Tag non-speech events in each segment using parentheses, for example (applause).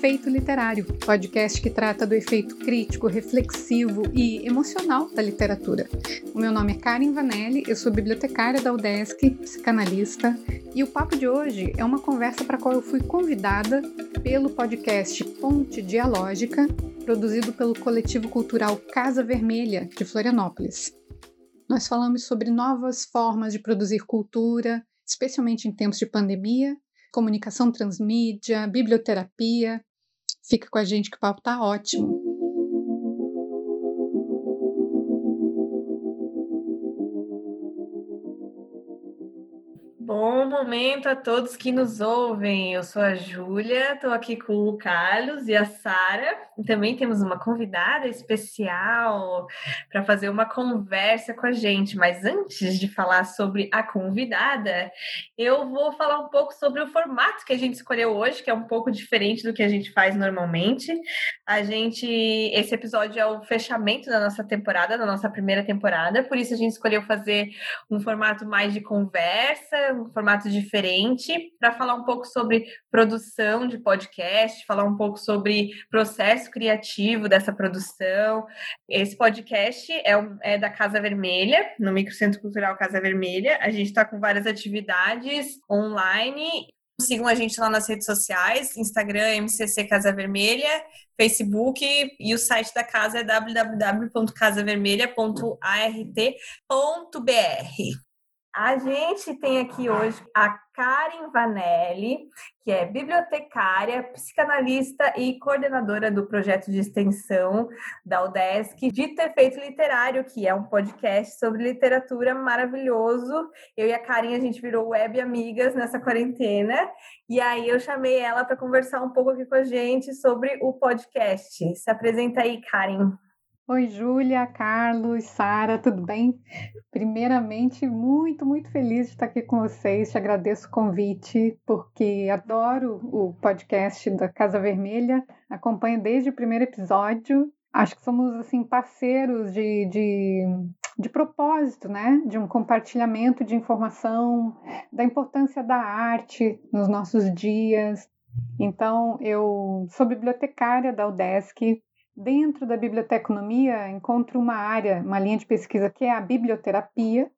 Efeito Literário, podcast que trata do efeito crítico, reflexivo e emocional da literatura. O meu nome é Karen Vanelli, eu sou bibliotecária da UDESC, psicanalista, e o papo de hoje é uma conversa para a qual eu fui convidada pelo podcast Ponte Dialógica, produzido pelo coletivo cultural Casa Vermelha, de Florianópolis. Nós falamos sobre novas formas de produzir cultura, especialmente em tempos de pandemia, comunicação transmídia, biblioterapia. Fica com a gente que o papo tá ótimo. Momento a todos que nos ouvem. Eu sou a Júlia, estou aqui com o Carlos e a Sara. Também temos uma convidada especial para fazer uma conversa com a gente. Mas antes de falar sobre a convidada, eu vou falar um pouco sobre o formato que a gente escolheu hoje, que é um pouco diferente do que a gente faz normalmente. A gente, esse episódio é o fechamento da nossa temporada, da nossa primeira temporada, por isso a gente escolheu fazer um formato mais de conversa um formato diferente, para falar um pouco sobre produção de podcast, falar um pouco sobre processo criativo dessa produção. Esse podcast é, é da Casa Vermelha, no Microcentro Cultural Casa Vermelha. A gente está com várias atividades online Sigam a gente lá nas redes sociais, Instagram, MCC Casa Vermelha, Facebook e o site da casa é www.casavermelha.art.br. A gente tem aqui hoje a Karen Vanelli, que é bibliotecária, psicanalista e coordenadora do projeto de extensão da UDESC, Dito Efeito Literário, que é um podcast sobre literatura maravilhoso. Eu e a Karen, a gente virou web amigas nessa quarentena, e aí eu chamei ela para conversar um pouco aqui com a gente sobre o podcast. Se apresenta aí, Karen. Oi, Júlia, Carlos, Sara, tudo bem? Primeiramente, muito, muito feliz de estar aqui com vocês. Te agradeço o convite, porque adoro o podcast da Casa Vermelha, acompanho desde o primeiro episódio. Acho que somos assim parceiros de, de, de propósito, né? De um compartilhamento de informação, da importância da arte nos nossos dias. Então, eu sou bibliotecária da UDESC, Dentro da biblioteconomia, encontro uma área, uma linha de pesquisa que é a biblioterapia,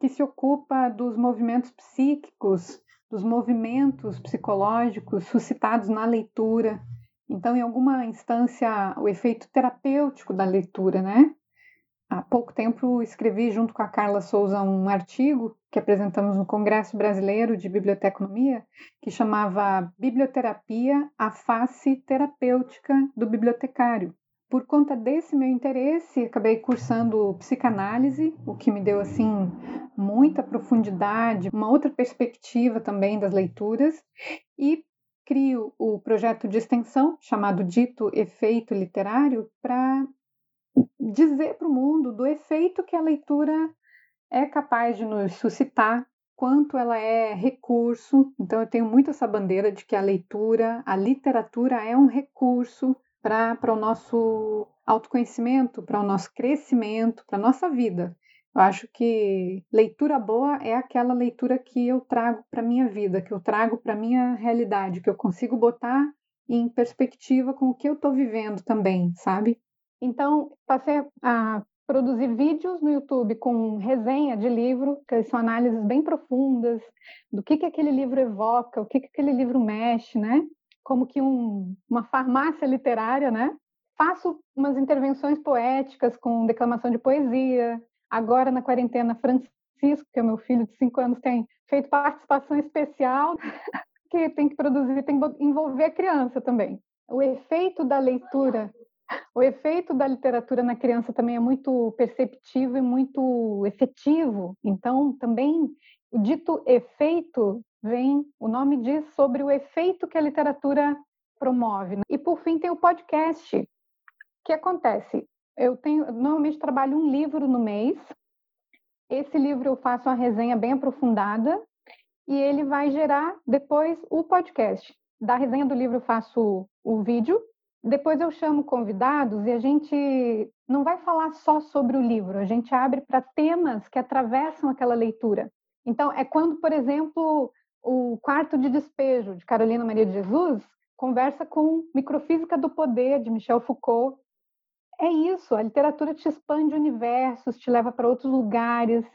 que se ocupa dos movimentos psíquicos, dos movimentos psicológicos suscitados na leitura. Então, em alguma instância, o efeito terapêutico da leitura, né? Há pouco tempo escrevi junto com a Carla Souza um artigo que apresentamos no Congresso Brasileiro de Biblioteconomia, que chamava Biblioterapia, a face terapêutica do bibliotecário. Por conta desse meu interesse, acabei cursando psicanálise, o que me deu assim muita profundidade, uma outra perspectiva também das leituras e crio o projeto de extensão chamado Dito Efeito Literário para dizer para o mundo do efeito que a leitura é capaz de nos suscitar, quanto ela é recurso. Então, eu tenho muito essa bandeira de que a leitura, a literatura é um recurso para o nosso autoconhecimento, para o nosso crescimento, para a nossa vida. Eu acho que leitura boa é aquela leitura que eu trago para a minha vida, que eu trago para a minha realidade, que eu consigo botar em perspectiva com o que eu estou vivendo também, sabe? Então, passei a produzir vídeos no YouTube com resenha de livro, que são análises bem profundas do que, que aquele livro evoca, o que, que aquele livro mexe, né? Como que um, uma farmácia literária, né? Faço umas intervenções poéticas com declamação de poesia. Agora, na quarentena, Francisco, que é meu filho de cinco anos, tem feito participação especial, (laughs) que tem que produzir, tem que envolver a criança também. O efeito da leitura o efeito da literatura na criança também é muito perceptivo e muito efetivo. Então, também o dito efeito vem, o nome diz sobre o efeito que a literatura promove. Né? E por fim tem o podcast. O que acontece? Eu tenho, normalmente trabalho um livro no mês. Esse livro eu faço uma resenha bem aprofundada e ele vai gerar depois o podcast. Da resenha do livro eu faço o vídeo depois eu chamo convidados e a gente não vai falar só sobre o livro, a gente abre para temas que atravessam aquela leitura. Então, é quando, por exemplo, o Quarto de Despejo, de Carolina Maria de Jesus, conversa com Microfísica do Poder, de Michel Foucault. É isso, a literatura te expande universos, te leva para outros lugares,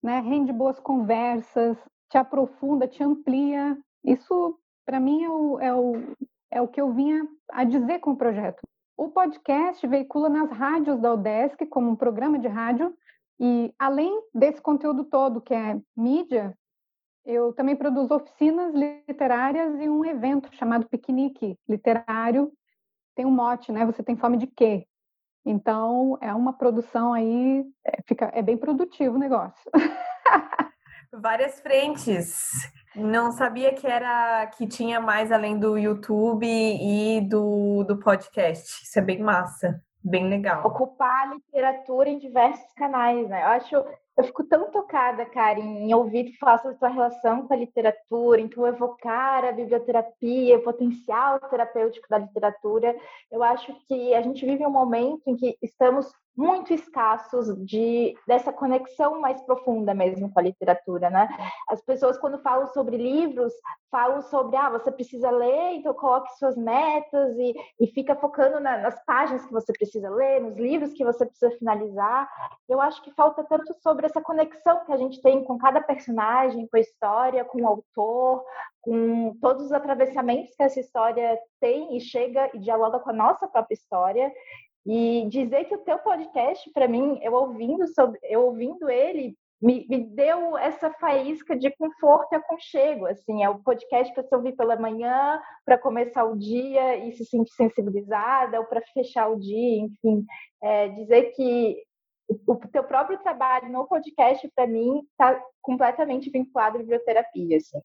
né? rende boas conversas, te aprofunda, te amplia. Isso, para mim, é o, é, o, é o que eu vinha a dizer com o projeto. O podcast veicula nas rádios da UDESC como um programa de rádio, e além desse conteúdo todo, que é mídia, eu também produzo oficinas literárias e um evento chamado Piquenique Literário. Tem um mote, né? Você tem fome de quê? Então, é uma produção aí, é, fica, é bem produtivo o negócio. (laughs) Várias frentes. Não sabia que era que tinha mais além do YouTube e do, do podcast. Isso é bem massa, bem legal. Ocupar a literatura em diversos canais, né? Eu acho eu fico tão tocada, Karen, em ouvir tu falar sobre tua relação com a literatura, em tu evocar a biblioterapia, o potencial terapêutico da literatura. Eu acho que a gente vive um momento em que estamos muito escassos de dessa conexão mais profunda mesmo com a literatura, né? As pessoas quando falam sobre livros falam sobre ah você precisa ler, então coloque suas metas e, e fica focando na, nas páginas que você precisa ler, nos livros que você precisa finalizar. Eu acho que falta tanto sobre essa conexão que a gente tem com cada personagem, com a história, com o autor, com todos os atravessamentos que essa história tem e chega e dialoga com a nossa própria história. E dizer que o teu podcast, para mim, eu ouvindo sobre, eu ouvindo ele, me, me, deu essa faísca de conforto e aconchego. Assim, é o podcast para se ouvir pela manhã, para começar o dia e se sentir sensibilizada, ou para fechar o dia, enfim. É, dizer que o teu próprio trabalho no podcast, para mim, está completamente vinculado à biblioterapia. Assim.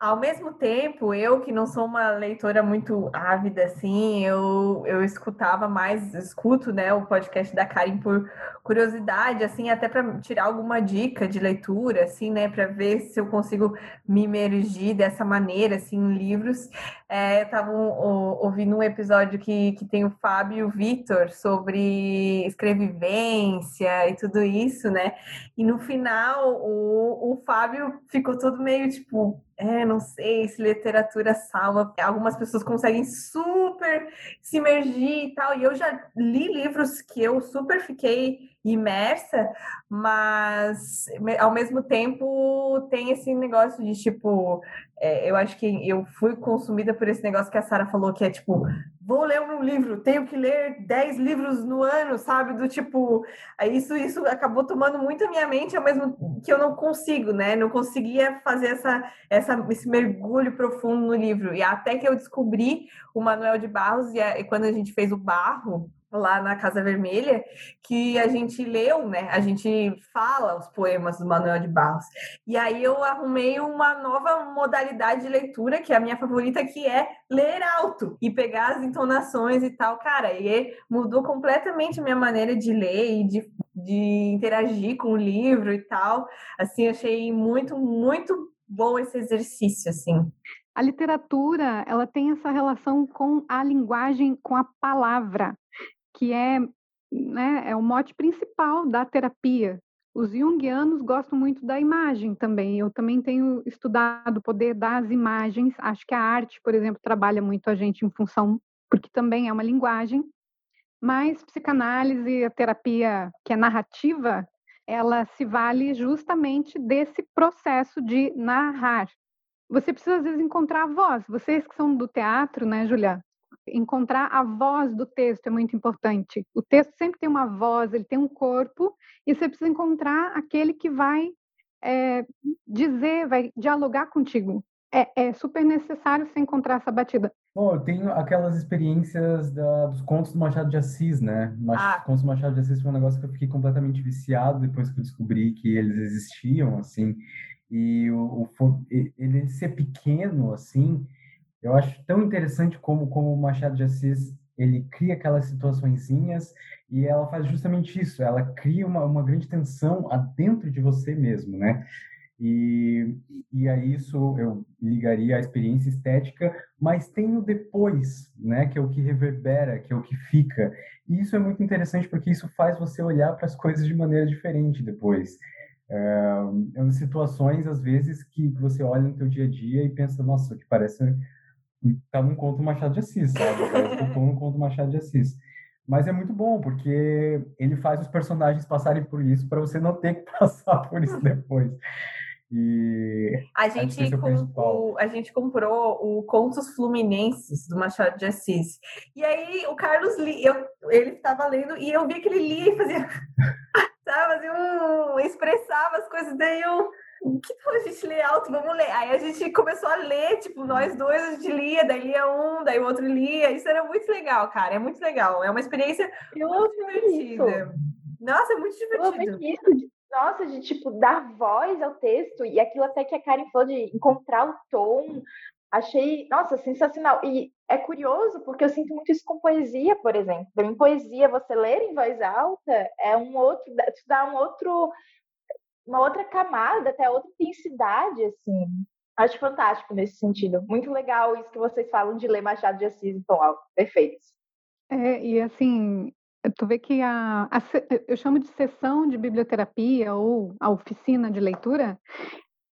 Ao mesmo tempo, eu que não sou uma leitora muito ávida, assim, eu, eu escutava mais, escuto, né, o podcast da Karen por curiosidade, assim, até para tirar alguma dica de leitura, assim, né, para ver se eu consigo me imergir dessa maneira, assim, em livros. É, eu estava ouvindo um episódio que, que tem o Fábio e o Vitor sobre escrevivência e tudo isso, né, e no final o, o Fábio ficou todo meio, tipo, é, não sei se literatura salva. Algumas pessoas conseguem super se imergir e tal. E eu já li livros que eu super fiquei imersa, mas ao mesmo tempo tem esse negócio de tipo, é, eu acho que eu fui consumida por esse negócio que a Sara falou, que é tipo, vou ler um livro, tenho que ler 10 livros no ano, sabe? Do tipo, isso, isso acabou tomando muito a minha mente, ao mesmo que eu não consigo, né? Não conseguia fazer essa, essa, esse mergulho profundo no livro. E até que eu descobri o Manuel de Barros, e, a, e quando a gente fez o barro, lá na Casa Vermelha, que a gente leu, né? A gente fala os poemas do Manuel de Barros. E aí eu arrumei uma nova modalidade de leitura, que é a minha favorita, que é ler alto e pegar as entonações e tal. Cara, e mudou completamente a minha maneira de ler e de, de interagir com o livro e tal. Assim, achei muito, muito bom esse exercício, assim. A literatura, ela tem essa relação com a linguagem, com a palavra que é, né, é o mote principal da terapia. Os junguianos gostam muito da imagem também. Eu também tenho estudado o poder das imagens. Acho que a arte, por exemplo, trabalha muito a gente em função, porque também é uma linguagem. Mas psicanálise, a terapia que é narrativa, ela se vale justamente desse processo de narrar. Você precisa, às vezes, encontrar a voz. Vocês que são do teatro, né, Julia? Encontrar a voz do texto é muito importante. O texto sempre tem uma voz, ele tem um corpo, e você precisa encontrar aquele que vai é, dizer, vai dialogar contigo. É, é, super necessário você encontrar essa batida. Bom, eu tenho aquelas experiências da, dos contos do Machado de Assis, né? Mach, ah. Contos do Machado de Assis foi um negócio que eu fiquei completamente viciado depois que eu descobri que eles existiam, assim. E o, o ele ser pequeno, assim, eu acho tão interessante como, como o Machado de Assis ele cria aquelas situaçõezinhas e ela faz justamente isso, ela cria uma, uma grande tensão dentro de você mesmo, né? E, e a isso eu ligaria a experiência estética, mas tem o depois, né? Que é o que reverbera, que é o que fica. E isso é muito interessante porque isso faz você olhar para as coisas de maneira diferente depois. É situações, às vezes, que você olha no teu dia a dia e pensa, nossa, que parece tá num conto Machado de Assis, sabe? Eu tô num conto Machado de Assis. Mas é muito bom, porque ele faz os personagens passarem por isso para você não ter que (laughs) passar por isso depois. E a gente, é com, a gente comprou o Contos Fluminenses do Machado de Assis. E aí o Carlos li, eu, ele estava lendo e eu vi que ele lia e fazia, (laughs) sabe, fazia um, expressava as coisas, daí eu que tal a gente ler alto? Vamos ler. Aí a gente começou a ler, tipo, nós dois a gente lia, daí lia um, daí o outro lia. Isso era muito legal, cara. É muito legal. É uma experiência eu muito divertida. Isso. Nossa, é muito divertido. Eu isso nossa, de tipo dar voz ao texto e aquilo até que a Karen falou de encontrar o tom, achei, nossa, sensacional. E é curioso porque eu sinto muito isso com poesia, por exemplo. Em poesia, você ler em voz alta é um outro, dá um outro, uma outra camada, até outra intensidade, assim. Acho fantástico nesse sentido. Muito legal isso que vocês falam de ler Machado de Assis em tom alto. Perfeitos. É, e assim, Tu vê que a, a, eu chamo de sessão de biblioterapia ou a oficina de leitura,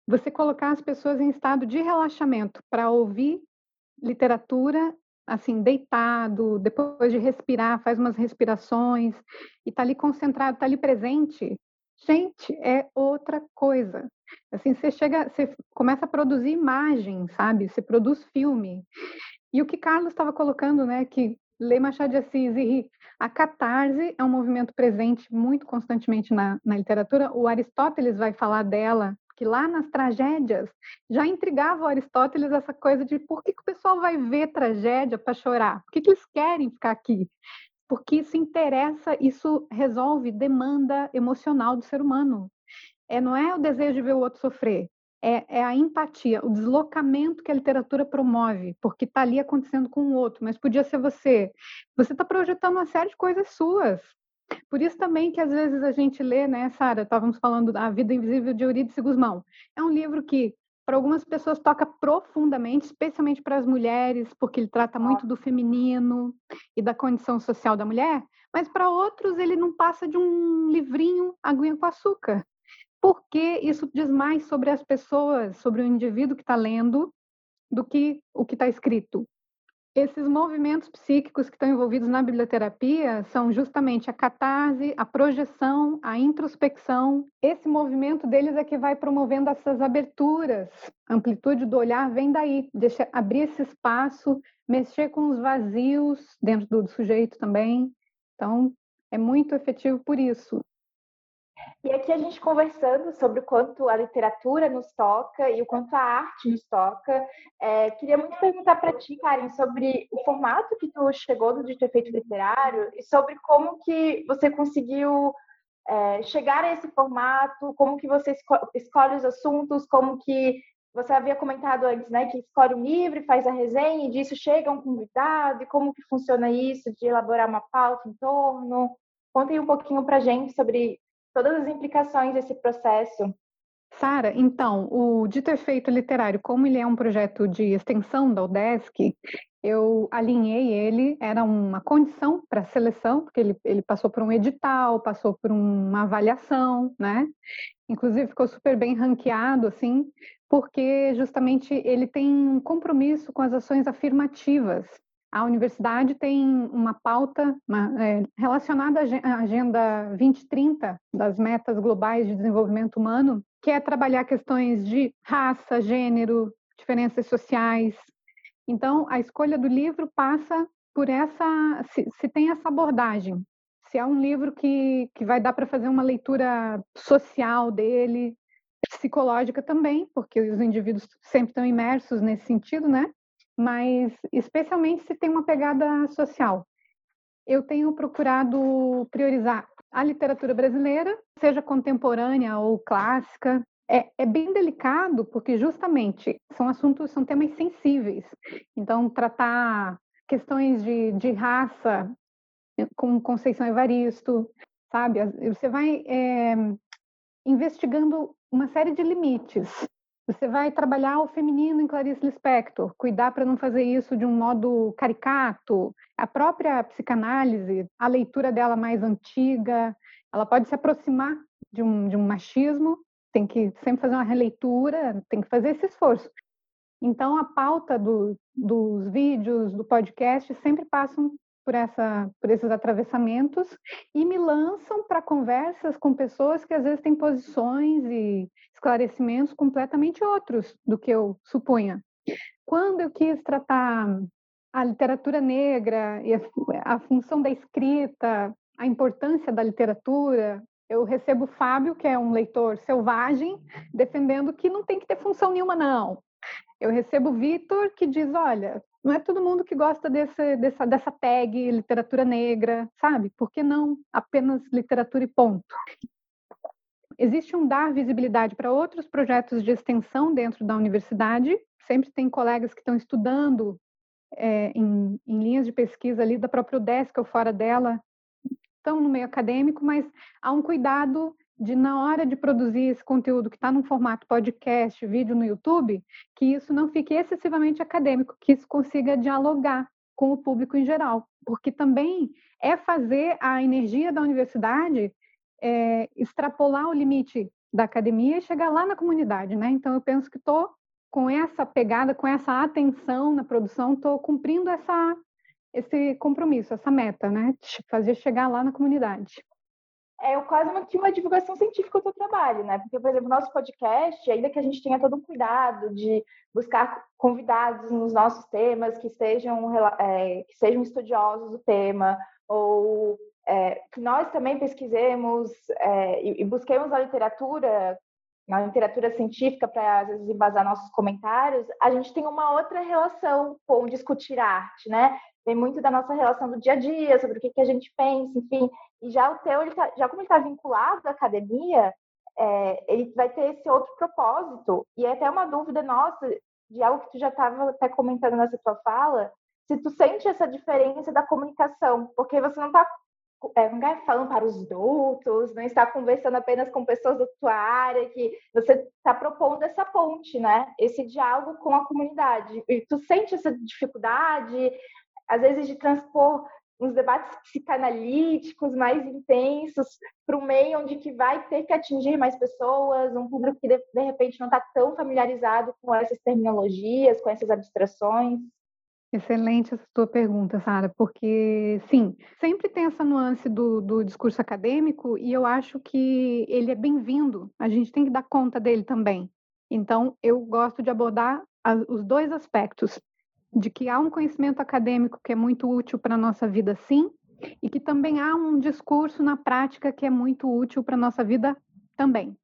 você colocar as pessoas em estado de relaxamento para ouvir literatura, assim, deitado, depois de respirar, faz umas respirações e tá ali concentrado, tá ali presente. Gente, é outra coisa. Assim, você chega, você começa a produzir imagem, sabe? Você produz filme. E o que Carlos estava colocando, né, que ler Machado de Assis e. A catarse é um movimento presente muito constantemente na, na literatura. O Aristóteles vai falar dela, que lá nas tragédias já intrigava o Aristóteles essa coisa de por que, que o pessoal vai ver tragédia para chorar? Por que, que eles querem ficar aqui? Porque isso interessa, isso resolve demanda emocional do ser humano. É, não é o desejo de ver o outro sofrer, é, é, a empatia, o deslocamento que a literatura promove, porque está ali acontecendo com o outro, mas podia ser você. Você está projetando uma série de coisas suas. Por isso também que às vezes a gente lê, né, Sara? Estávamos falando da Vida Invisível de Eurídice Guzmão. É um livro que para algumas pessoas toca profundamente, especialmente para as mulheres, porque ele trata muito do feminino e da condição social da mulher, mas para outros ele não passa de um livrinho aguinha com açúcar porque isso diz mais sobre as pessoas, sobre o indivíduo que está lendo, do que o que está escrito. Esses movimentos psíquicos que estão envolvidos na biblioterapia são justamente a catarse, a projeção, a introspecção. Esse movimento deles é que vai promovendo essas aberturas. A amplitude do olhar vem daí, deixa abrir esse espaço, mexer com os vazios dentro do sujeito também. Então, é muito efetivo por isso. E aqui a gente conversando sobre o quanto a literatura nos toca e o quanto a arte nos toca, é, queria muito perguntar para ti, Karen, sobre o formato que tu chegou do Dito Efeito Literário e sobre como que você conseguiu é, chegar a esse formato, como que você esco escolhe os assuntos, como que você havia comentado antes, né, que escolhe um livro, faz a resenha e disso chega um convidado, e como que funciona isso, de elaborar uma pauta em torno. Contem um pouquinho para gente sobre todas as implicações desse processo. Sara, então, o Dito Efeito Literário, como ele é um projeto de extensão da UDESC, eu alinhei ele, era uma condição para seleção, porque ele, ele passou por um edital, passou por uma avaliação, né? Inclusive ficou super bem ranqueado, assim, porque justamente ele tem um compromisso com as ações afirmativas a universidade tem uma pauta uma, é, relacionada à Agenda 2030 das metas globais de desenvolvimento humano, que é trabalhar questões de raça, gênero, diferenças sociais. Então, a escolha do livro passa por essa, se, se tem essa abordagem, se é um livro que, que vai dar para fazer uma leitura social dele, psicológica também, porque os indivíduos sempre estão imersos nesse sentido, né? Mas especialmente se tem uma pegada social. Eu tenho procurado priorizar a literatura brasileira, seja contemporânea ou clássica. É, é, bem delicado porque justamente são assuntos, são temas sensíveis. Então, tratar questões de, de raça com Conceição Evaristo, sabe? Você vai é, investigando uma série de limites você vai trabalhar o feminino em Clarice Lispector, cuidar para não fazer isso de um modo caricato. A própria psicanálise, a leitura dela mais antiga, ela pode se aproximar de um, de um machismo, tem que sempre fazer uma releitura, tem que fazer esse esforço. Então, a pauta do, dos vídeos, do podcast, sempre passam por, essa, por esses atravessamentos e me lançam para conversas com pessoas que às vezes têm posições e esclarecimentos completamente outros do que eu supunha. Quando eu quis tratar a literatura negra e a, a função da escrita, a importância da literatura, eu recebo o Fábio, que é um leitor selvagem, defendendo que não tem que ter função nenhuma, não. Eu recebo o Vitor, que diz: olha, não é todo mundo que gosta desse, dessa, dessa tag literatura negra, sabe? Por que não apenas literatura e ponto? Existe um dar visibilidade para outros projetos de extensão dentro da universidade. Sempre tem colegas que estão estudando é, em, em, linhas de pesquisa ali da própria UDESC ou fora dela, estão no meio acadêmico, mas há um cuidado de, na hora de produzir esse conteúdo que está num formato podcast, vídeo no YouTube, que isso não fique excessivamente acadêmico, que isso consiga dialogar com o público em geral, porque também é fazer a energia da universidade é, extrapolar o limite da academia e chegar lá na comunidade, né? Então eu penso que estou com essa pegada, com essa atenção na produção, estou cumprindo essa esse compromisso, essa meta, né? De fazer chegar lá na comunidade é quase uma, uma divulgação científica do teu trabalho, né? Porque, por exemplo, nosso podcast, ainda que a gente tenha todo um cuidado de buscar convidados nos nossos temas que sejam, é, que sejam estudiosos do tema, ou é, que nós também pesquisemos é, e, e busquemos a literatura, na literatura científica, para às vezes embasar nossos comentários, a gente tem uma outra relação com discutir arte, né? Vem muito da nossa relação do dia a dia, sobre o que, que a gente pensa, enfim. E já o teu, ele tá, já como ele está vinculado à academia, é, ele vai ter esse outro propósito. E é até uma dúvida nossa, de algo que tu já estava até comentando nessa tua fala, se tu sente essa diferença da comunicação, porque você não está é, não é falando para os adultos, não está conversando apenas com pessoas da tua área, que você está propondo essa ponte, né? Esse diálogo com a comunidade. E tu sente essa dificuldade? Às vezes, de transpor uns debates psicanalíticos mais intensos para um meio onde que vai ter que atingir mais pessoas, um público que de, de repente não está tão familiarizado com essas terminologias, com essas abstrações. Excelente essa tua pergunta, Sara, porque sim, sempre tem essa nuance do, do discurso acadêmico e eu acho que ele é bem-vindo. A gente tem que dar conta dele também. Então, eu gosto de abordar os dois aspectos de que há um conhecimento acadêmico que é muito útil para a nossa vida, sim, e que também há um discurso na prática que é muito útil para a nossa vida também.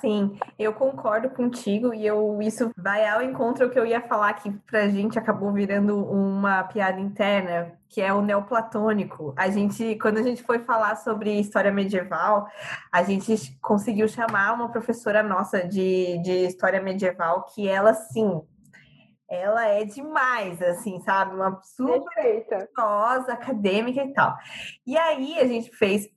Sim, eu concordo contigo e eu isso vai ao encontro que eu ia falar que pra gente acabou virando uma piada interna, que é o neoplatônico. A gente, quando a gente foi falar sobre história medieval, a gente conseguiu chamar uma professora nossa de, de história medieval que ela sim ela é demais, assim, sabe? Uma super gostosa, acadêmica e tal. E aí a gente fez,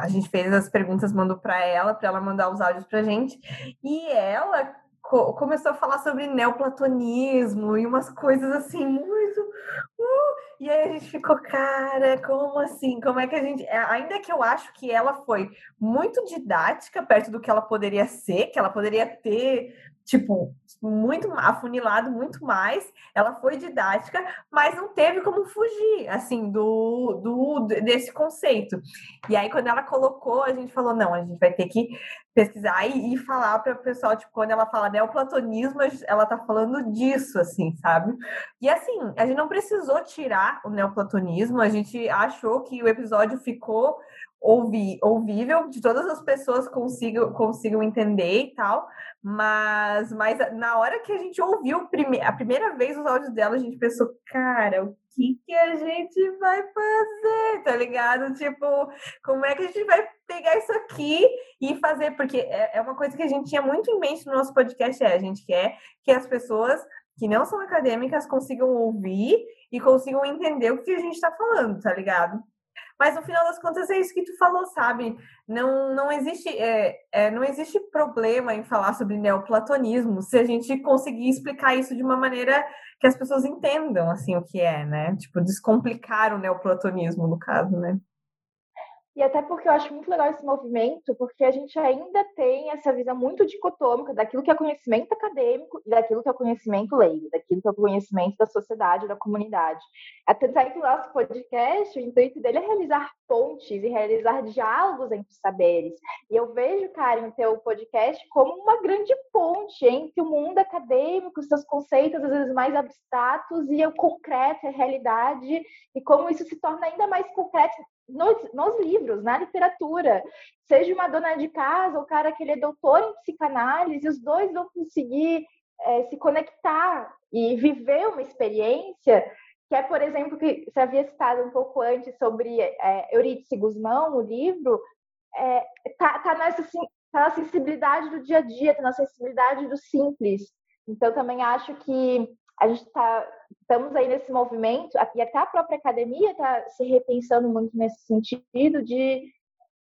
a gente fez as perguntas, mandou para ela, para ela mandar os áudios pra gente, e ela começou a falar sobre neoplatonismo e umas coisas assim muito uh, e aí a gente ficou cara como assim? Como é que a gente é, ainda que eu acho que ela foi muito didática perto do que ela poderia ser que ela poderia ter tipo, muito afunilado muito mais. Ela foi didática, mas não teve como fugir, assim, do, do desse conceito. E aí, quando ela colocou, a gente falou: não, a gente vai ter que pesquisar e, e falar para o pessoal, tipo, quando ela fala neoplatonismo, ela tá falando disso, assim, sabe? E assim, a gente não precisou tirar o neoplatonismo, a gente achou que o episódio ficou ouvi, ouvível, de todas as pessoas consigam, consigam entender e tal, mas, mas na hora que a gente ouviu prime a primeira vez os áudios dela, a gente pensou, cara, o que, que a gente vai fazer, tá ligado? Tipo, como é que a gente vai pegar isso aqui e fazer? Porque é, é uma coisa que a gente tinha muito em mente no nosso podcast, é, a gente quer que as pessoas que não são acadêmicas consigam ouvir e consigam entender o que a gente está falando, tá ligado? Mas no final das contas é isso que tu falou, sabe? Não, não, existe, é, é, não existe problema em falar sobre neoplatonismo se a gente conseguir explicar isso de uma maneira que as pessoas entendam assim o que é, né? Tipo, descomplicar o neoplatonismo, no caso, né? E até porque eu acho muito legal esse movimento, porque a gente ainda tem essa visão muito dicotômica daquilo que é conhecimento acadêmico e daquilo que é conhecimento leigo, daquilo que é conhecimento da sociedade, da comunidade. Até que o nosso podcast, o intuito dele é realizar pontes e realizar diálogos entre os saberes. E eu vejo, Karen, o teu podcast como uma grande ponte entre o mundo acadêmico, seus conceitos às vezes mais abstratos, e o concreto, a realidade, e como isso se torna ainda mais concreto nos, nos, livros, na literatura. Seja uma dona de casa, o cara que ele é doutor em psicanálise, os dois vão conseguir é, se conectar e viver uma experiência que é, por exemplo, que você havia citado um pouco antes sobre é, Eurídice Guzmão, o livro, é, tá, tá, nessa, tá na sensibilidade do dia a dia, tá na sensibilidade do simples. Então, também acho que a gente está estamos aí nesse movimento e até a própria academia está se repensando muito nesse sentido de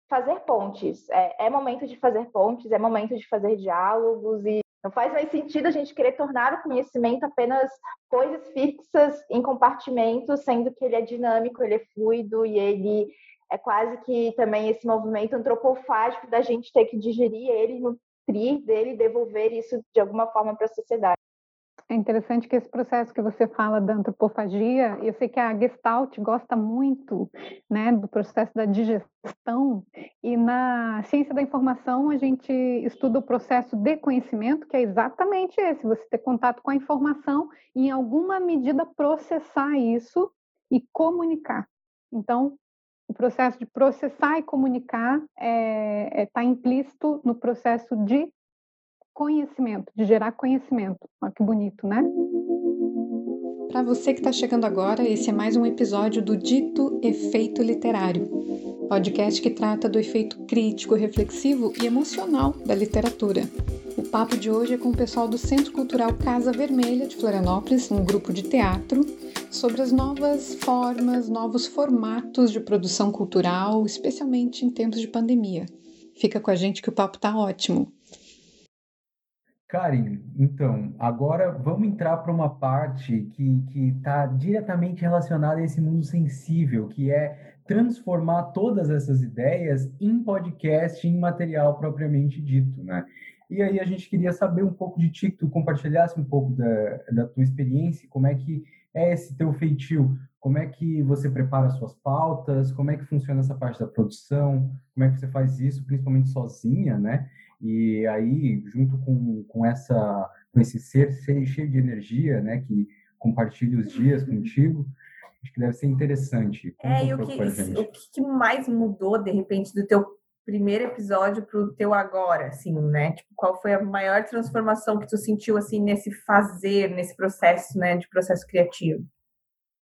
fazer pontes. É, é, momento de fazer pontes, é momento de fazer diálogos e não faz mais sentido a gente querer tornar o conhecimento apenas coisas fixas em compartimentos, sendo que ele é dinâmico, ele é fluido e ele é quase que também esse movimento antropofágico da gente ter que digerir ele, nutrir dele, devolver isso de alguma forma para a sociedade. É interessante que esse processo que você fala da antropofagia, eu sei que a Gestalt gosta muito né, do processo da digestão, e na ciência da informação a gente estuda o processo de conhecimento, que é exatamente esse: você ter contato com a informação e, em alguma medida, processar isso e comunicar. Então, o processo de processar e comunicar está é, é, tá implícito no processo de conhecimento, de gerar conhecimento. Olha que bonito, né? Para você que está chegando agora, esse é mais um episódio do Dito Efeito Literário, podcast que trata do efeito crítico, reflexivo e emocional da literatura. O papo de hoje é com o pessoal do Centro Cultural Casa Vermelha de Florianópolis, um grupo de teatro, sobre as novas formas, novos formatos de produção cultural, especialmente em tempos de pandemia. Fica com a gente que o papo tá ótimo. Karen, então, agora vamos entrar para uma parte que está diretamente relacionada a esse mundo sensível, que é transformar todas essas ideias em podcast, em material propriamente dito, né? E aí a gente queria saber um pouco de ti, que tu compartilhasse um pouco da, da tua experiência, como é que é esse teu feitio, como é que você prepara suas pautas, como é que funciona essa parte da produção, como é que você faz isso, principalmente sozinha, né? E aí, junto com, com, essa, com esse ser cheio de energia, né, que compartilha os dias contigo, acho que deve ser interessante. Conta é, e o que, o que mais mudou, de repente, do teu primeiro episódio para o teu agora, assim, né? Tipo, qual foi a maior transformação que tu sentiu, assim, nesse fazer, nesse processo, né, de processo criativo?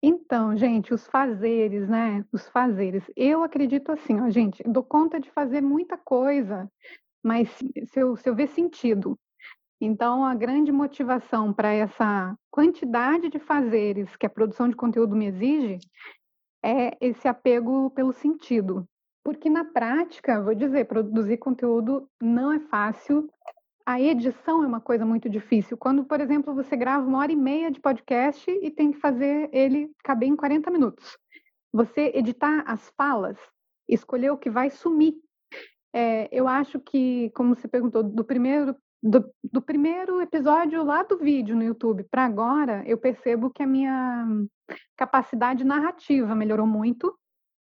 Então, gente, os fazeres, né? Os fazeres. Eu acredito assim, ó, gente, dou conta de fazer muita coisa, mas se eu, se eu ver sentido. Então, a grande motivação para essa quantidade de fazeres que a produção de conteúdo me exige é esse apego pelo sentido. Porque na prática, vou dizer, produzir conteúdo não é fácil. A edição é uma coisa muito difícil. Quando, por exemplo, você grava uma hora e meia de podcast e tem que fazer ele caber em 40 minutos. Você editar as falas, escolher o que vai sumir é, eu acho que, como você perguntou, do primeiro, do, do primeiro episódio lá do vídeo no YouTube para agora, eu percebo que a minha capacidade narrativa melhorou muito.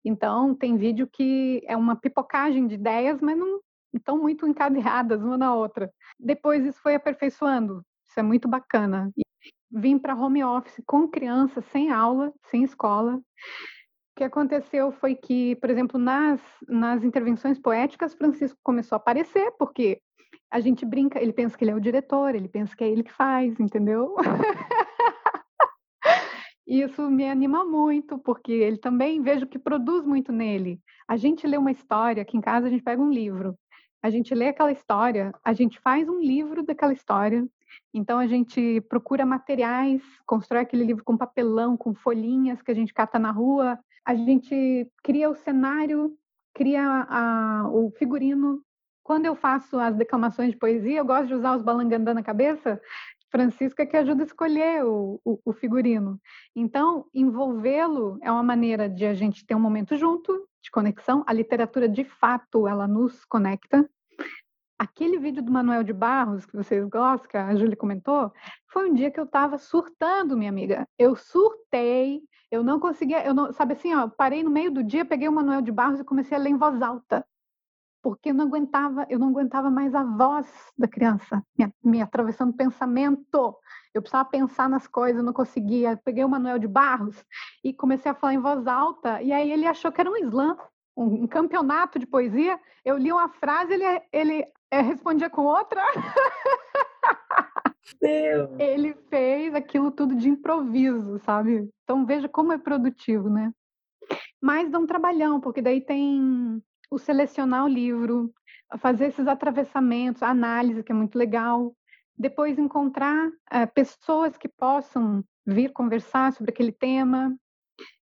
Então, tem vídeo que é uma pipocagem de ideias, mas não estão muito encadeadas uma na outra. Depois isso foi aperfeiçoando. Isso é muito bacana. E vim para home office com criança, sem aula, sem escola. O que aconteceu foi que, por exemplo, nas, nas intervenções poéticas, Francisco começou a aparecer, porque a gente brinca, ele pensa que ele é o diretor, ele pensa que é ele que faz, entendeu? (laughs) Isso me anima muito, porque ele também vejo que produz muito nele. A gente lê uma história, aqui em casa a gente pega um livro, a gente lê aquela história, a gente faz um livro daquela história, então a gente procura materiais, constrói aquele livro com papelão, com folhinhas que a gente cata na rua, a gente cria o cenário, cria a, o figurino. Quando eu faço as declamações de poesia, eu gosto de usar os balangandã na cabeça. Francisco é que ajuda a escolher o, o, o figurino. Então, envolvê-lo é uma maneira de a gente ter um momento junto, de conexão. A literatura, de fato, ela nos conecta. Aquele vídeo do Manuel de Barros, que vocês gostam, que a Júlia comentou, foi um dia que eu estava surtando, minha amiga. Eu surtei, eu não conseguia, eu não, sabe assim, ó, parei no meio do dia, peguei o Manuel de Barros e comecei a ler em voz alta porque eu não aguentava, eu não aguentava mais a voz da criança me, me atravessando pensamento. Eu precisava pensar nas coisas, não conseguia. Peguei o Manuel de Barros e comecei a falar em voz alta, e aí ele achou que era um slam, um, um campeonato de poesia. Eu li uma frase, ele, ele é, respondia com outra. (laughs) Meu. Ele fez aquilo tudo de improviso, sabe? Então veja como é produtivo, né? Mas dá um trabalhão, porque daí tem o selecionar o livro, fazer esses atravessamentos, a análise, que é muito legal. Depois encontrar é, pessoas que possam vir conversar sobre aquele tema.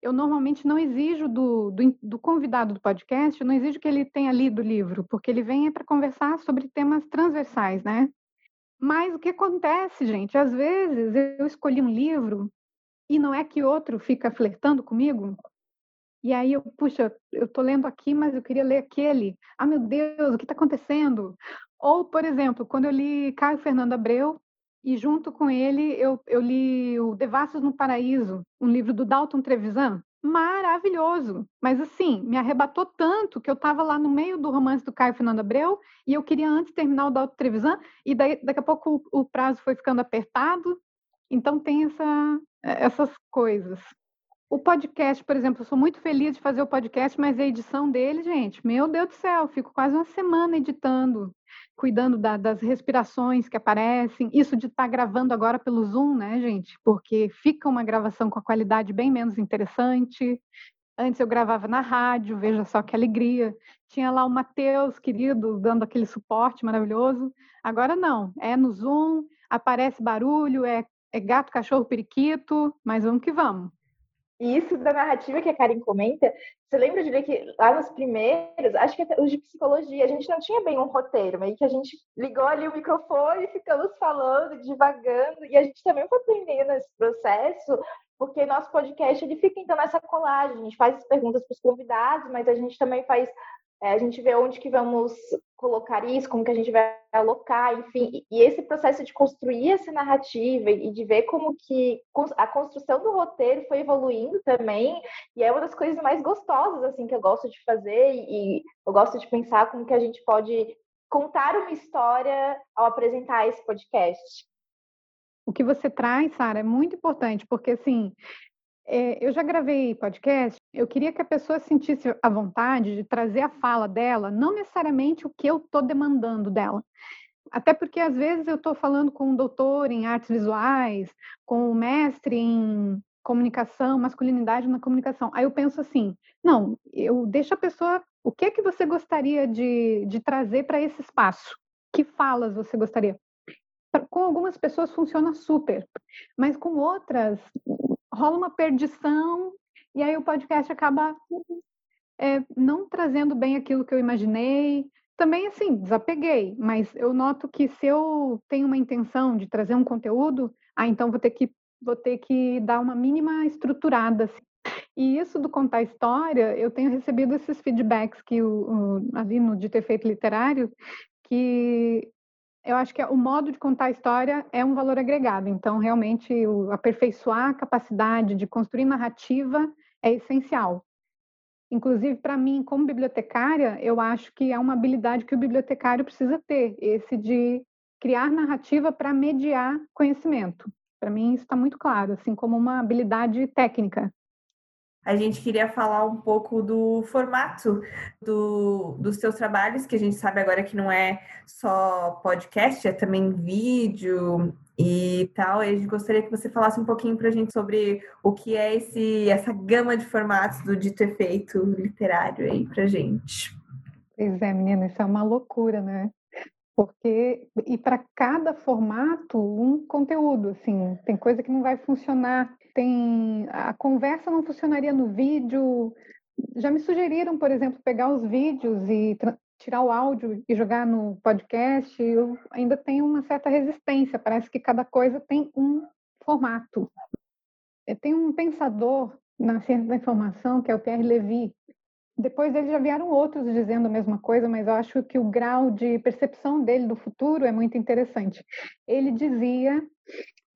Eu normalmente não exijo do, do, do convidado do podcast, não exijo que ele tenha lido o livro, porque ele vem para conversar sobre temas transversais, né? Mas o que acontece, gente? Às vezes eu escolhi um livro e não é que outro fica flertando comigo, e aí eu, puxa, eu tô lendo aqui, mas eu queria ler aquele. Ah, meu Deus, o que está acontecendo? Ou, por exemplo, quando eu li Caio Fernando Abreu, e junto com ele eu, eu li o Devassos no Paraíso, um livro do Dalton Trevisan, maravilhoso. Mas assim, me arrebatou tanto que eu estava lá no meio do romance do Caio Fernando Abreu e eu queria antes terminar o Dalton Trevisan e daí, daqui a pouco o, o prazo foi ficando apertado. Então tem essa, essas coisas. O podcast, por exemplo, eu sou muito feliz de fazer o podcast, mas a edição dele, gente, meu Deus do céu, fico quase uma semana editando, cuidando da, das respirações que aparecem. Isso de estar tá gravando agora pelo Zoom, né, gente? Porque fica uma gravação com a qualidade bem menos interessante. Antes eu gravava na rádio, veja só que alegria. Tinha lá o Matheus, querido, dando aquele suporte maravilhoso. Agora não, é no Zoom, aparece barulho, é, é gato, cachorro, periquito, mas vamos que vamos. E isso da narrativa que a Karen comenta, você lembra de ver que lá nos primeiros, acho que os de psicologia, a gente não tinha bem um roteiro, meio que a gente ligou ali o microfone ficamos falando, divagando, e a gente também foi aprendendo esse processo, porque nosso podcast ele fica então nessa colagem, a gente faz as perguntas para os convidados, mas a gente também faz é, a gente vê onde que vamos colocar isso, como que a gente vai alocar, enfim. E esse processo de construir essa narrativa e de ver como que a construção do roteiro foi evoluindo também, e é uma das coisas mais gostosas, assim, que eu gosto de fazer e eu gosto de pensar como que a gente pode contar uma história ao apresentar esse podcast. O que você traz, Sara, é muito importante, porque assim, é, eu já gravei podcast, eu queria que a pessoa sentisse a vontade de trazer a fala dela, não necessariamente o que eu estou demandando dela. Até porque, às vezes, eu estou falando com um doutor em artes visuais, com um mestre em comunicação, masculinidade na comunicação. Aí eu penso assim, não, eu deixo a pessoa, o que é que você gostaria de, de trazer para esse espaço? Que falas você gostaria? Com algumas pessoas funciona super, mas com outras rola uma perdição e aí o podcast acaba é, não trazendo bem aquilo que eu imaginei. Também, assim, desapeguei, mas eu noto que se eu tenho uma intenção de trazer um conteúdo, ah, então vou ter que, vou ter que dar uma mínima estruturada. Assim. E isso do contar história, eu tenho recebido esses feedbacks que o, o, ali no de ter feito literário, que eu acho que o modo de contar a história é um valor agregado. Então, realmente, o aperfeiçoar a capacidade de construir narrativa é essencial. Inclusive, para mim, como bibliotecária, eu acho que é uma habilidade que o bibliotecário precisa ter, esse de criar narrativa para mediar conhecimento. Para mim, isso está muito claro, assim como uma habilidade técnica a gente queria falar um pouco do formato do, dos seus trabalhos, que a gente sabe agora que não é só podcast, é também vídeo e tal. E a gente gostaria que você falasse um pouquinho para a gente sobre o que é esse, essa gama de formatos do dito efeito literário aí para gente. Pois é, menina, isso é uma loucura, né? Porque, e para cada formato, um conteúdo, assim, tem coisa que não vai funcionar tem a conversa não funcionaria no vídeo. Já me sugeriram, por exemplo, pegar os vídeos e tirar o áudio e jogar no podcast. Eu ainda tenho uma certa resistência. Parece que cada coisa tem um formato. Tem um pensador na ciência da informação que é o Pierre Levy. depois dele já vieram outros dizendo a mesma coisa, mas eu acho que o grau de percepção dele do futuro é muito interessante. Ele dizia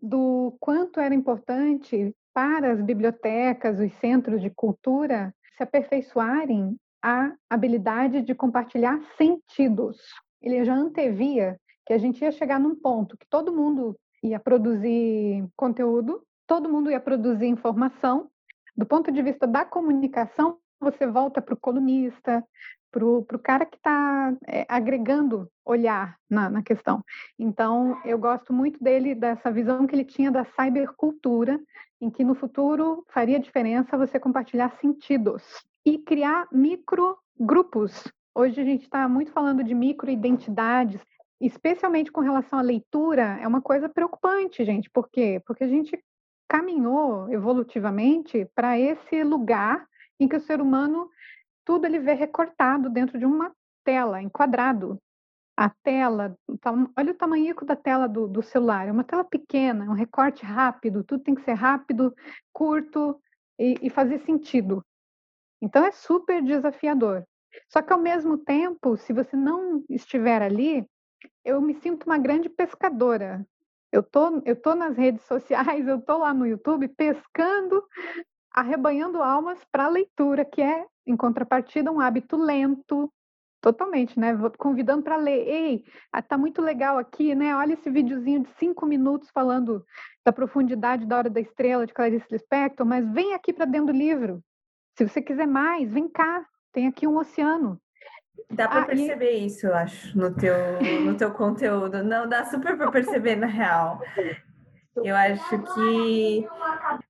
do quanto era importante para as bibliotecas, os centros de cultura se aperfeiçoarem a habilidade de compartilhar sentidos. Ele já antevia que a gente ia chegar num ponto que todo mundo ia produzir conteúdo, todo mundo ia produzir informação. Do ponto de vista da comunicação, você volta para o colunista, para o cara que está é, agregando olhar na, na, questão. Então, eu gosto muito dele, dessa visão que ele tinha da cybercultura, em que no futuro faria diferença você compartilhar sentidos e criar micro grupos. Hoje a gente está muito falando de micro-identidades, especialmente com relação à leitura, é uma coisa preocupante, gente. Por quê? Porque a gente caminhou evolutivamente para esse lugar em que o ser humano tudo ele vê recortado dentro de uma tela, enquadrado. A tela, olha o tamanho da tela do, do celular, é uma tela pequena, um recorte rápido, tudo tem que ser rápido, curto e, e fazer sentido. Então é super desafiador. Só que ao mesmo tempo, se você não estiver ali, eu me sinto uma grande pescadora. Eu tô, eu tô nas redes sociais, eu tô lá no YouTube pescando arrebanhando almas para a leitura, que é, em contrapartida, um hábito lento, totalmente, né? Convidando para ler. Ei, ah, tá muito legal aqui, né? Olha esse videozinho de cinco minutos falando da profundidade da Hora da Estrela de Clarice Lispector, mas vem aqui para dentro do livro. Se você quiser mais, vem cá. Tem aqui um oceano. Dá para ah, perceber e... isso, eu acho, no teu, no teu conteúdo. Não, dá super para perceber, na real. Eu acho que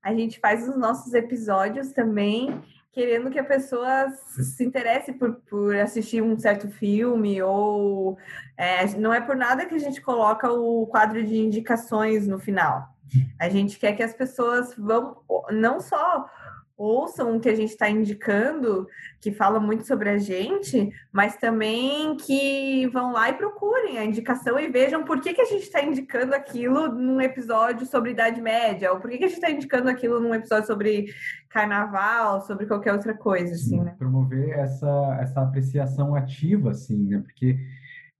a gente faz os nossos episódios também querendo que a pessoa se interesse por, por assistir um certo filme ou é, não é por nada que a gente coloca o quadro de indicações no final. A gente quer que as pessoas vão não só ouçam o que a gente está indicando, que fala muito sobre a gente, mas também que vão lá e procurem a indicação e vejam por que, que a gente está indicando aquilo num episódio sobre Idade Média, ou por que, que a gente está indicando aquilo num episódio sobre carnaval, sobre qualquer outra coisa, assim, né? Promover essa, essa apreciação ativa, assim, né? Porque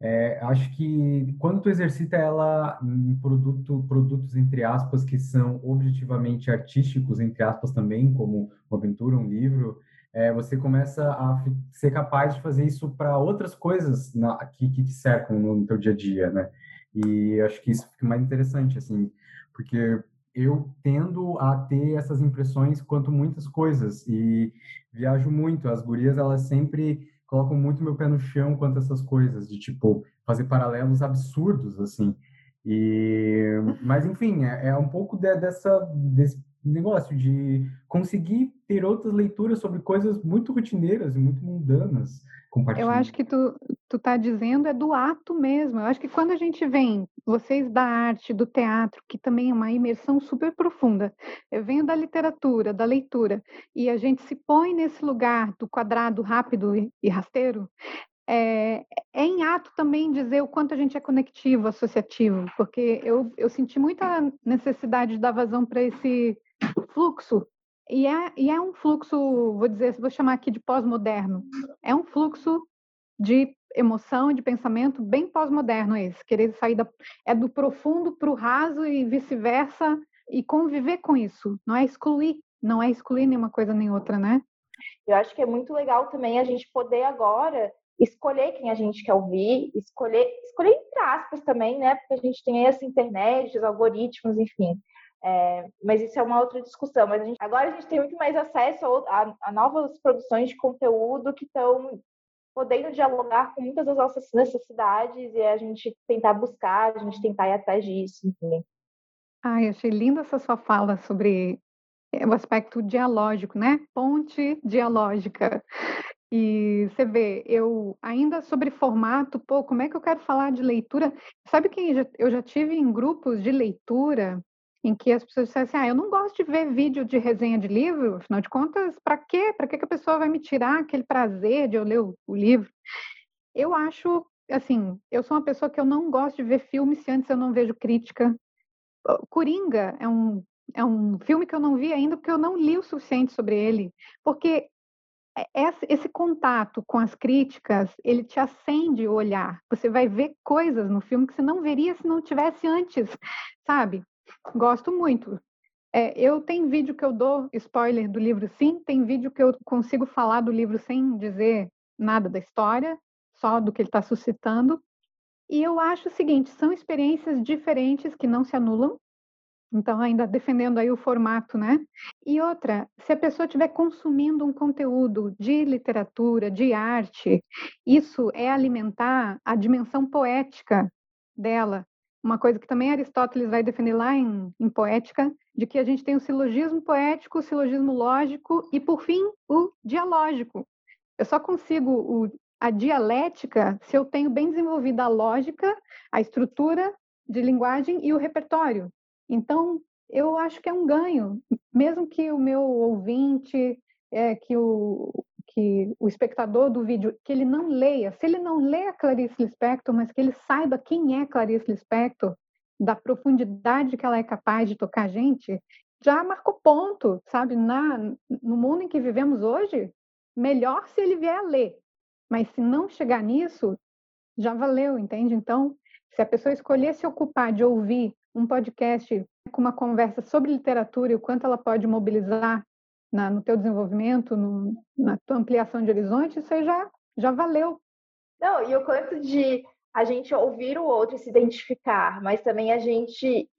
é, acho que quando tu exercita ela em produto, produtos, entre aspas, que são objetivamente artísticos, entre aspas também, como uma aventura, um livro, é, você começa a ser capaz de fazer isso para outras coisas na, que, que te cercam no, teu dia a dia, né? E acho que isso fica mais interessante, assim, porque eu tendo a ter essas impressões quanto muitas coisas e viajo muito. As gurias, elas sempre colocam muito meu pé no chão quanto a essas coisas, de tipo, fazer paralelos absurdos, assim. E, mas, enfim, é, é um pouco de, dessa, desse negócio de conseguir ter outras leituras sobre coisas muito rotineiras e muito mundanas. Eu acho que tu, tu tá dizendo é do ato mesmo. Eu acho que quando a gente vem, vocês da arte, do teatro, que também é uma imersão super profunda, eu venho da literatura, da leitura, e a gente se põe nesse lugar do quadrado rápido e rasteiro, é, é, em ato também dizer o quanto a gente é conectivo, associativo, porque eu, eu senti muita necessidade de dar vazão para esse fluxo e é, e é um fluxo, vou dizer, vou chamar aqui de pós-moderno. É um fluxo de emoção, de pensamento bem pós-moderno esse. Querer sair da, é do profundo para o raso e vice-versa e conviver com isso. Não é excluir, não é excluir nenhuma coisa nem outra, né? Eu acho que é muito legal também a gente poder agora escolher quem a gente quer ouvir, escolher, escolher entre aspas também, né? Porque a gente tem aí essa internet, os algoritmos, enfim. É, mas isso é uma outra discussão. Mas a gente, agora a gente tem muito mais acesso a, a, a novas produções de conteúdo que estão podendo dialogar com muitas das nossas necessidades e a gente tentar buscar, a gente tentar ir atrás disso, enfim. Ai, achei linda essa sua fala sobre é, o aspecto dialógico, né? Ponte dialógica. E você vê, eu ainda sobre formato, pô, como é que eu quero falar de leitura? Sabe que eu já tive em grupos de leitura em que as pessoas disseram assim, ah, eu não gosto de ver vídeo de resenha de livro, afinal de contas, para quê? Para que a pessoa vai me tirar aquele prazer de eu ler o, o, livro? Eu acho, assim, eu sou uma pessoa que eu não gosto de ver filme se antes eu não vejo crítica. Coringa é um, é um filme que eu não vi ainda porque eu não li o suficiente sobre ele, porque esse contato com as críticas, ele te acende o olhar. Você vai ver coisas no filme que você não veria se não tivesse antes, sabe? Gosto muito. É, eu tenho vídeo que eu dou spoiler do livro, sim. Tem vídeo que eu consigo falar do livro sem dizer nada da história, só do que ele está suscitando. E eu acho o seguinte: são experiências diferentes que não se anulam. Então, ainda defendendo aí o formato, né? E outra, se a pessoa estiver consumindo um conteúdo de literatura, de arte, isso é alimentar a dimensão poética dela. Uma coisa que também Aristóteles vai defender lá em, em Poética, de que a gente tem o silogismo poético, o silogismo lógico e, por fim, o dialógico. Eu só consigo o, a dialética se eu tenho bem desenvolvida a lógica, a estrutura de linguagem e o repertório. Então, eu acho que é um ganho, mesmo que o meu ouvinte, é, que, o, que o espectador do vídeo, que ele não leia, se ele não lê a Clarice Lispector, mas que ele saiba quem é Clarice Lispector, da profundidade que ela é capaz de tocar a gente, já marcou ponto, sabe? Na, no mundo em que vivemos hoje, melhor se ele vier a ler. Mas se não chegar nisso, já valeu, entende? Então, se a pessoa escolher se ocupar de ouvir um podcast com uma conversa sobre literatura e o quanto ela pode mobilizar na, no teu desenvolvimento, no, na tua ampliação de horizonte, isso aí já, já valeu. Não, e o quanto de a gente ouvir o outro e se identificar, mas também a gente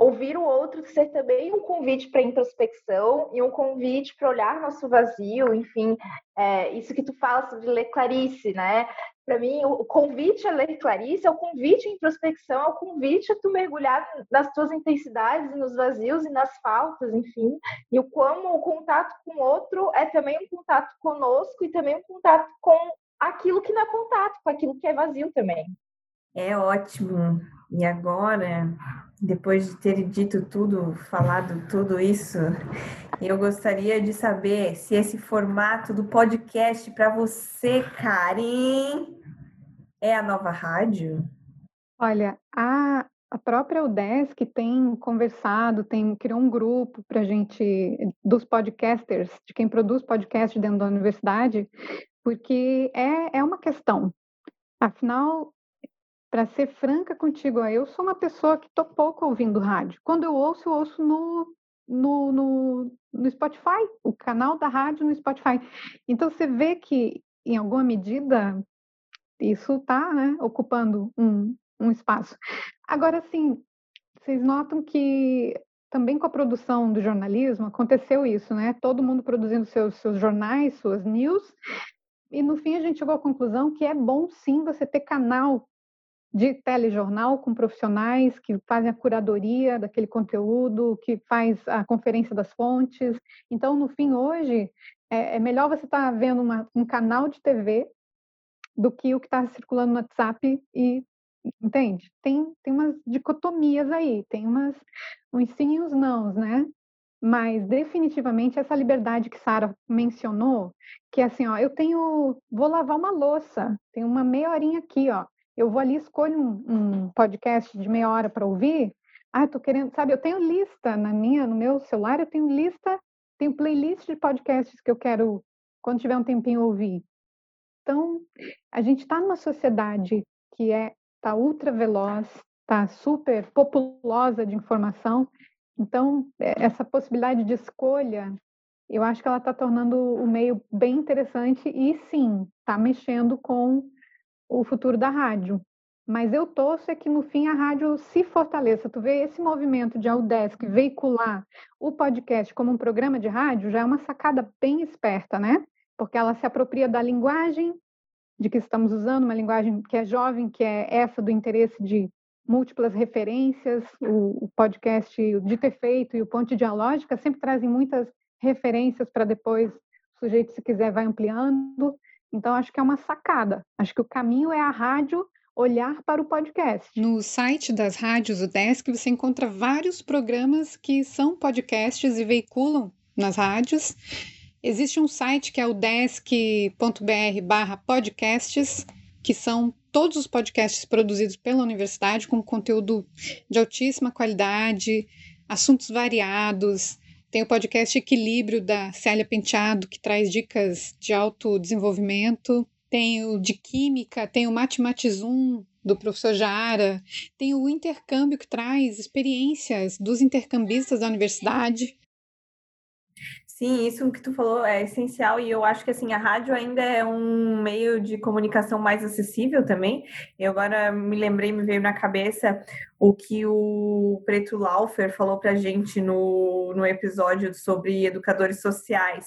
ouvir o outro ser também um convite para introspecção e um convite para olhar nosso vazio, enfim, é, isso que tu fala sobre ler Clarice, né? Para mim, o convite a ler Clarice é o convite à introspecção, é o convite a tu mergulhar nas tuas intensidades, nos vazios e nas faltas, enfim. E o como o contato com o outro é também um contato conosco e também um contato com aquilo que não é contato, com aquilo que é vazio também. É ótimo. E agora, depois de ter dito tudo, falado tudo isso, eu gostaria de saber se esse formato do podcast para você, Karen, é a nova rádio? Olha, a, a própria UDESC tem conversado, tem criou um grupo para gente, dos podcasters, de quem produz podcast dentro da universidade, porque é, é uma questão. Afinal, para ser franca contigo, eu sou uma pessoa que estou pouco ouvindo rádio. Quando eu ouço, eu ouço no, no, no, no Spotify, o canal da rádio no Spotify. Então, você vê que, em alguma medida, isso está né, ocupando um, um espaço. Agora, sim, vocês notam que também com a produção do jornalismo aconteceu isso, né? Todo mundo produzindo seus, seus jornais, suas news, e no fim a gente chegou à conclusão que é bom sim você ter canal de telejornal com profissionais que fazem a curadoria daquele conteúdo, que faz a conferência das fontes. Então, no fim, hoje, é, é melhor você estar tá vendo uma, um canal de TV do que o que está circulando no WhatsApp e entende? Tem, tem umas dicotomias aí, tem umas uns sim e uns não, né? Mas definitivamente essa liberdade que Sara mencionou, que é assim, ó, eu tenho, vou lavar uma louça, tem uma meia horinha aqui, ó, eu vou ali escolho um, um podcast de meia hora para ouvir. Ah, tô querendo, sabe? Eu tenho lista na minha, no meu celular, eu tenho lista, tenho playlist de podcasts que eu quero quando tiver um tempinho ouvir. Então, a gente está numa sociedade que é tá ultra veloz, tá super populosa de informação. Então, é, essa possibilidade de escolha, eu acho que ela está tornando o meio bem interessante e sim, está mexendo com o futuro da rádio. Mas eu torço é que no fim a rádio se fortaleça. Tu vê esse movimento de Audesc veicular o podcast como um programa de rádio já é uma sacada bem esperta, né? Porque ela se apropria da linguagem de que estamos usando, uma linguagem que é jovem, que é essa do interesse de múltiplas referências. O, o podcast o Dito Efeito e o Ponte Dialógica sempre trazem muitas referências para depois o sujeito, se quiser, vai ampliando. Então, acho que é uma sacada. Acho que o caminho é a rádio olhar para o podcast. No site das rádios UDESC, você encontra vários programas que são podcasts e veiculam nas rádios. Existe um site que é o desk.br barra podcasts, que são todos os podcasts produzidos pela universidade com conteúdo de altíssima qualidade, assuntos variados, Tem o podcast Equilíbrio da Célia Penteado, que traz dicas de autodesenvolvimento. Tem o de Química, tem o Matematizum, do professor Jara. Tem o intercâmbio, que traz experiências dos intercambistas da universidade. Sim, isso que tu falou é essencial e eu acho que assim a rádio ainda é um meio de comunicação mais acessível também. Eu agora me lembrei, me veio na cabeça o que o Preto Laufer falou para a gente no, no episódio sobre educadores sociais,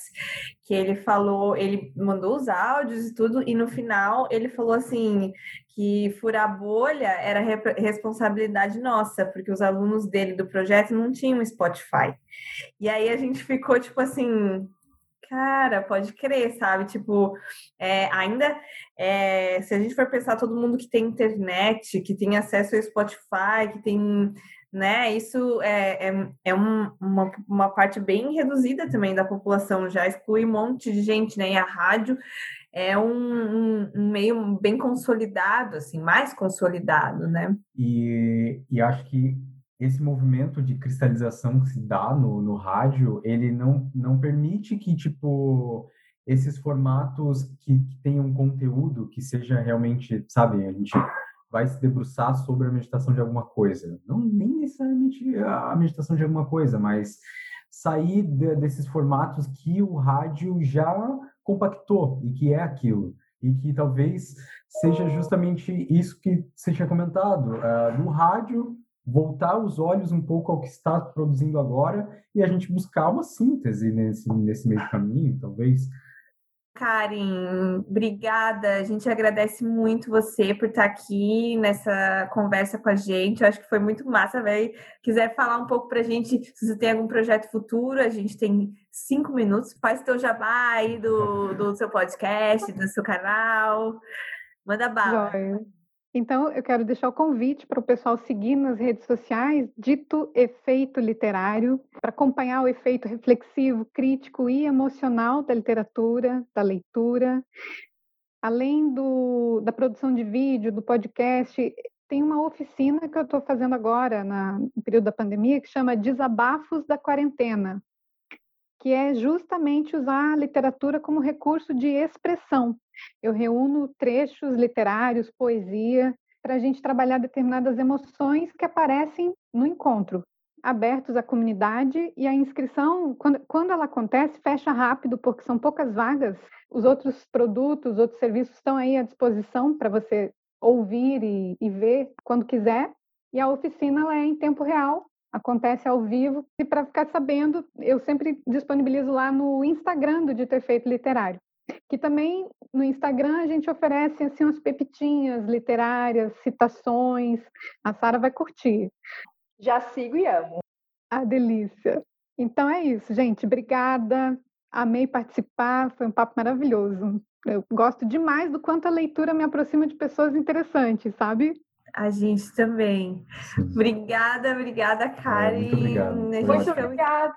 que ele falou, ele mandou os áudios e tudo, e no final ele falou assim que furar bolha era responsabilidade nossa, porque os alunos dele do projeto não tinham Spotify. E aí a gente ficou tipo assim, cara, pode crer, sabe? Tipo, é, ainda é, se a gente for pensar todo mundo que tem internet, que tem acesso ao Spotify, que tem, né? Isso é, é, é um, uma, uma parte bem reduzida também da população, já exclui um monte de gente, né? E a rádio é um, um, meio bem consolidado, assim, mais consolidado, né? E, e acho que esse movimento de cristalização que se dá no, no rádio, ele não, não permite que, tipo, esses formatos que, que tenham conteúdo que seja realmente, sabe, a gente vai se debruçar sobre a meditação de alguma coisa. Não nem necessariamente a meditação de alguma coisa, mas sair de, desses formatos que o rádio já compactou e que é aquilo. E que talvez seja justamente isso que você tinha comentado. Uh, no rádio, voltar os olhos um pouco ao que está produzindo agora e a gente buscar uma síntese nesse, nesse meio caminho, talvez. Karen, obrigada. A gente agradece muito você por estar aqui nessa conversa com a gente. Eu acho que foi muito massa, velho. Quiser falar um pouco para a gente, se você tem algum projeto futuro, a gente tem cinco minutos. Faz teu jabá aí do, do seu podcast, do seu canal. Manda bala. Joia. Então, eu quero deixar o convite para o pessoal seguir nas redes sociais, dito efeito literário, para acompanhar o efeito reflexivo, crítico e emocional da literatura, da leitura. Além do, da produção de vídeo, do podcast, tem uma oficina que eu estou fazendo agora, na, no período da pandemia, que chama Desabafos da Quarentena, que é justamente usar a literatura como recurso de expressão. Eu reúno trechos literários, poesia, para a gente trabalhar determinadas emoções que aparecem no encontro, abertos à comunidade e a inscrição, quando, quando ela acontece, fecha rápido, porque são poucas vagas. Os outros produtos, os outros serviços estão aí à disposição para você ouvir e, e ver quando quiser. E a oficina ela é em tempo real, acontece ao vivo. E para ficar sabendo, eu sempre disponibilizo lá no Instagram do Dito Efeito Literário. Que também no Instagram a gente oferece assim umas pepitinhas literárias, citações. A Sara vai curtir. Já sigo e amo. A delícia. Então é isso, gente. Obrigada. Amei participar, foi um papo maravilhoso. Eu gosto demais do quanto a leitura me aproxima de pessoas interessantes, sabe? A gente também. Obrigada, obrigada, Karen. muito obrigado. Muito obrigada.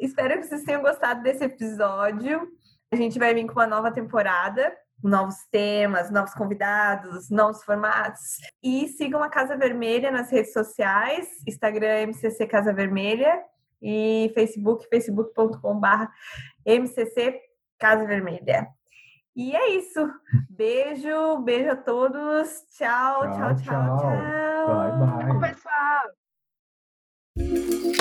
Espero que vocês tenham gostado desse episódio. A gente vai vir com uma nova temporada, novos temas, novos convidados, novos formatos. E sigam a Casa Vermelha nas redes sociais, Instagram MCC Casa Vermelha e Facebook, facebook.com.br MCC Casa Vermelha. E é isso. Beijo, beijo a todos. Tchau, tchau, tchau, tchau. tchau. Bye, bye. Tchau, pessoal.